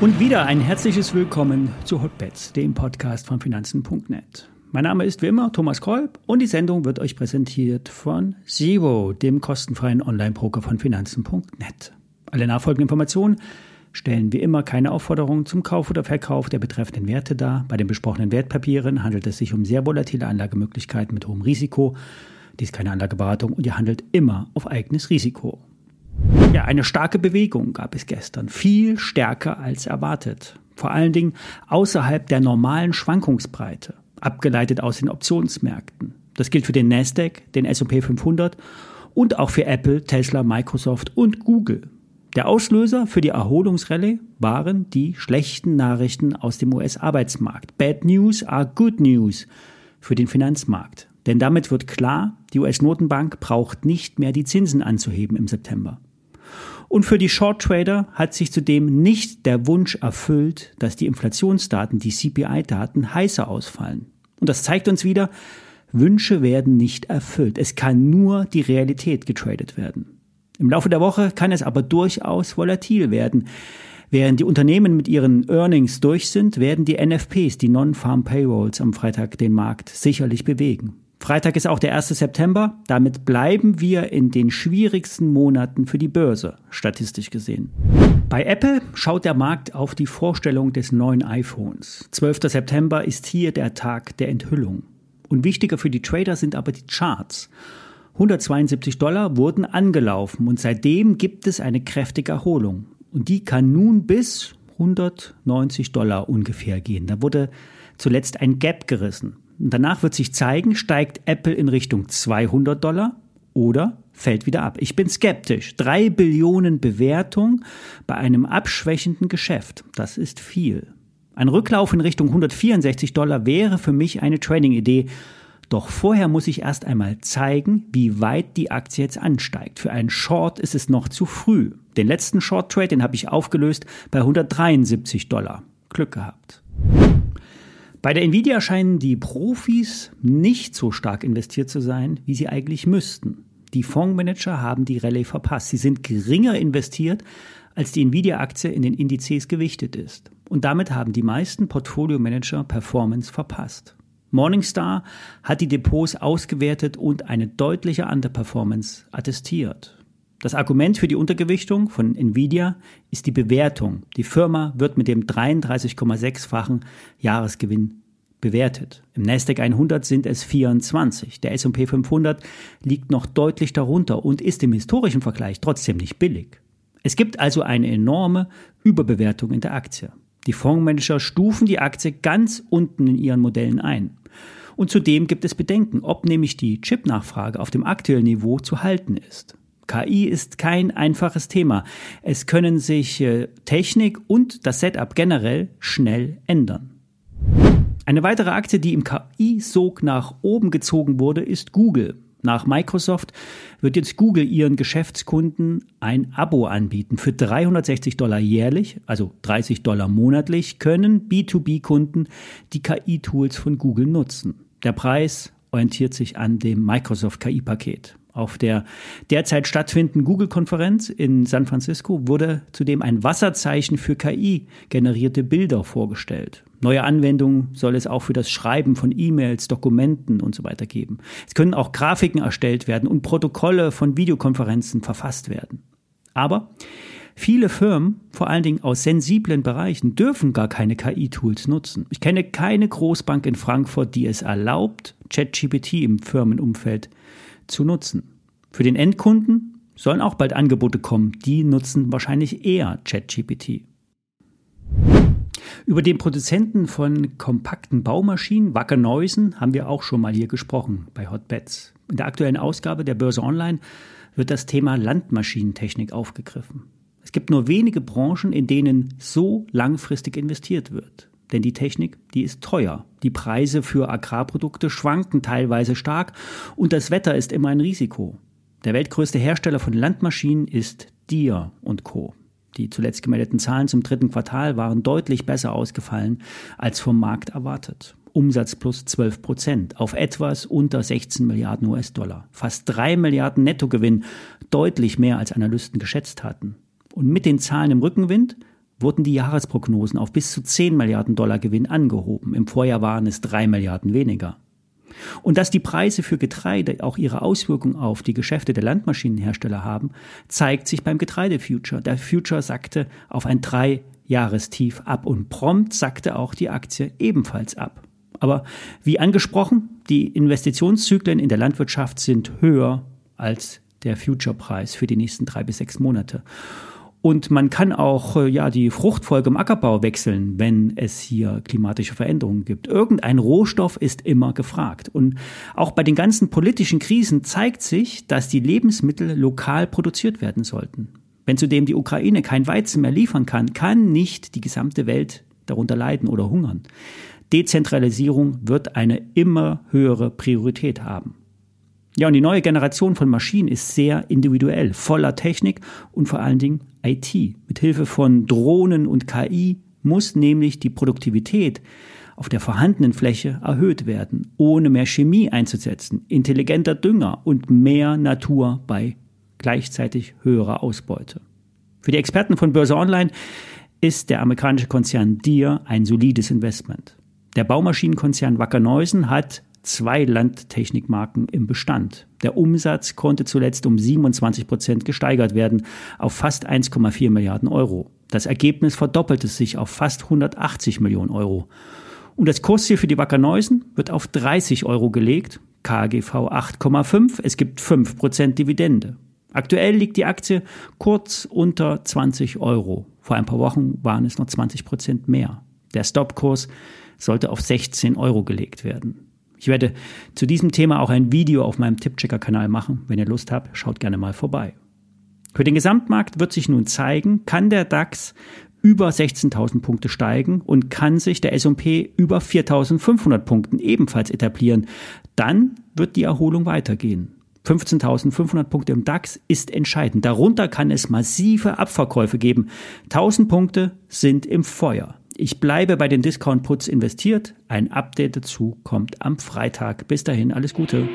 Und wieder ein herzliches Willkommen zu Hotbets, dem Podcast von Finanzen.net. Mein Name ist wie immer Thomas Kolb und die Sendung wird euch präsentiert von Zero, dem kostenfreien Online-Broker von Finanzen.net. Alle nachfolgenden Informationen stellen wie immer keine Aufforderungen zum Kauf oder Verkauf der betreffenden Werte dar. Bei den besprochenen Wertpapieren handelt es sich um sehr volatile Anlagemöglichkeiten mit hohem Risiko. Dies ist keine Anlageberatung und ihr handelt immer auf eigenes Risiko. Ja, eine starke Bewegung gab es gestern, viel stärker als erwartet. Vor allen Dingen außerhalb der normalen Schwankungsbreite, abgeleitet aus den Optionsmärkten. Das gilt für den Nasdaq, den S&P 500 und auch für Apple, Tesla, Microsoft und Google. Der Auslöser für die Erholungsrallye waren die schlechten Nachrichten aus dem US-Arbeitsmarkt. Bad News are good news für den Finanzmarkt. Denn damit wird klar, die US-Notenbank braucht nicht mehr die Zinsen anzuheben im September. Und für die Short Trader hat sich zudem nicht der Wunsch erfüllt, dass die Inflationsdaten, die CPI-Daten heißer ausfallen. Und das zeigt uns wieder, Wünsche werden nicht erfüllt. Es kann nur die Realität getradet werden. Im Laufe der Woche kann es aber durchaus volatil werden. Während die Unternehmen mit ihren Earnings durch sind, werden die NFPs, die Non-Farm Payrolls, am Freitag den Markt sicherlich bewegen. Freitag ist auch der 1. September. Damit bleiben wir in den schwierigsten Monaten für die Börse, statistisch gesehen. Bei Apple schaut der Markt auf die Vorstellung des neuen iPhones. 12. September ist hier der Tag der Enthüllung. Und wichtiger für die Trader sind aber die Charts. 172 Dollar wurden angelaufen und seitdem gibt es eine kräftige Erholung. Und die kann nun bis 190 Dollar ungefähr gehen. Da wurde zuletzt ein Gap gerissen. Und danach wird sich zeigen, steigt Apple in Richtung 200 Dollar oder fällt wieder ab. Ich bin skeptisch. Drei Billionen Bewertung bei einem abschwächenden Geschäft. Das ist viel. Ein Rücklauf in Richtung 164 Dollar wäre für mich eine Trading-Idee. Doch vorher muss ich erst einmal zeigen, wie weit die Aktie jetzt ansteigt. Für einen Short ist es noch zu früh. Den letzten Short Trade, den habe ich aufgelöst bei 173 Dollar. Glück gehabt. Bei der Nvidia scheinen die Profis nicht so stark investiert zu sein, wie sie eigentlich müssten. Die Fondsmanager haben die Rallye verpasst. Sie sind geringer investiert, als die Nvidia-Aktie in den Indizes gewichtet ist. Und damit haben die meisten Portfolio-Manager Performance verpasst. Morningstar hat die Depots ausgewertet und eine deutliche Underperformance attestiert. Das Argument für die Untergewichtung von Nvidia ist die Bewertung. Die Firma wird mit dem 33,6-fachen Jahresgewinn bewertet. Im Nasdaq 100 sind es 24. Der S&P 500 liegt noch deutlich darunter und ist im historischen Vergleich trotzdem nicht billig. Es gibt also eine enorme Überbewertung in der Aktie. Die Fondsmanager stufen die Aktie ganz unten in ihren Modellen ein. Und zudem gibt es Bedenken, ob nämlich die Chipnachfrage auf dem aktuellen Niveau zu halten ist. KI ist kein einfaches Thema. Es können sich äh, Technik und das Setup generell schnell ändern. Eine weitere Aktie, die im KI-Sog nach oben gezogen wurde, ist Google. Nach Microsoft wird jetzt Google ihren Geschäftskunden ein Abo anbieten. Für 360 Dollar jährlich, also 30 Dollar monatlich, können B2B-Kunden die KI-Tools von Google nutzen. Der Preis orientiert sich an dem Microsoft KI-Paket. Auf der derzeit stattfindenden Google-Konferenz in San Francisco wurde zudem ein Wasserzeichen für KI-generierte Bilder vorgestellt. Neue Anwendungen soll es auch für das Schreiben von E-Mails, Dokumenten und so weiter geben. Es können auch Grafiken erstellt werden und Protokolle von Videokonferenzen verfasst werden. Aber viele Firmen, vor allen Dingen aus sensiblen Bereichen, dürfen gar keine KI-Tools nutzen. Ich kenne keine Großbank in Frankfurt, die es erlaubt, ChatGPT im Firmenumfeld zu nutzen. Für den Endkunden sollen auch bald Angebote kommen, die nutzen wahrscheinlich eher ChatGPT. Über den Produzenten von kompakten Baumaschinen, Wacker Neusen, haben wir auch schon mal hier gesprochen bei Hotbets. In der aktuellen Ausgabe der Börse Online wird das Thema Landmaschinentechnik aufgegriffen. Es gibt nur wenige Branchen, in denen so langfristig investiert wird. Denn die Technik, die ist teuer. Die Preise für Agrarprodukte schwanken teilweise stark und das Wetter ist immer ein Risiko. Der weltgrößte Hersteller von Landmaschinen ist Deere Co. Die zuletzt gemeldeten Zahlen zum dritten Quartal waren deutlich besser ausgefallen als vom Markt erwartet. Umsatz plus 12 Prozent auf etwas unter 16 Milliarden US-Dollar. Fast drei Milliarden Nettogewinn, deutlich mehr als Analysten geschätzt hatten. Und mit den Zahlen im Rückenwind wurden die Jahresprognosen auf bis zu 10 Milliarden Dollar Gewinn angehoben. Im Vorjahr waren es drei Milliarden weniger. Und dass die Preise für Getreide auch ihre Auswirkungen auf die Geschäfte der Landmaschinenhersteller haben, zeigt sich beim Getreidefuture. Der Future sackte auf ein drei Jahrestief ab und prompt sackte auch die Aktie ebenfalls ab. Aber wie angesprochen, die Investitionszyklen in der Landwirtschaft sind höher als der Future-Preis für die nächsten drei bis sechs Monate. Und man kann auch äh, ja die Fruchtfolge im Ackerbau wechseln, wenn es hier klimatische Veränderungen gibt. Irgendein Rohstoff ist immer gefragt. Und auch bei den ganzen politischen Krisen zeigt sich, dass die Lebensmittel lokal produziert werden sollten. Wenn zudem die Ukraine kein Weizen mehr liefern kann, kann nicht die gesamte Welt darunter leiden oder hungern. Dezentralisierung wird eine immer höhere Priorität haben. Ja, und die neue Generation von Maschinen ist sehr individuell, voller Technik und vor allen Dingen IT. Mit Hilfe von Drohnen und KI muss nämlich die Produktivität auf der vorhandenen Fläche erhöht werden, ohne mehr Chemie einzusetzen, intelligenter Dünger und mehr Natur bei gleichzeitig höherer Ausbeute. Für die Experten von Börse Online ist der amerikanische Konzern Deere ein solides Investment. Der Baumaschinenkonzern Wacker Neusen hat zwei Landtechnikmarken im Bestand. Der Umsatz konnte zuletzt um 27 Prozent gesteigert werden auf fast 1,4 Milliarden Euro. Das Ergebnis verdoppelte sich auf fast 180 Millionen Euro. Und das Kursziel für die Wacker Neusen wird auf 30 Euro gelegt, KGV 8,5, es gibt 5 Prozent Dividende. Aktuell liegt die Aktie kurz unter 20 Euro. Vor ein paar Wochen waren es noch 20 Prozent mehr. Der Stopkurs sollte auf 16 Euro gelegt werden. Ich werde zu diesem Thema auch ein Video auf meinem Tippchecker-Kanal machen. Wenn ihr Lust habt, schaut gerne mal vorbei. Für den Gesamtmarkt wird sich nun zeigen, kann der DAX über 16.000 Punkte steigen und kann sich der S&P über 4.500 Punkten ebenfalls etablieren. Dann wird die Erholung weitergehen. 15.500 Punkte im DAX ist entscheidend. Darunter kann es massive Abverkäufe geben. 1000 Punkte sind im Feuer. Ich bleibe bei den Discount-Puts investiert. Ein Update dazu kommt am Freitag. Bis dahin, alles Gute.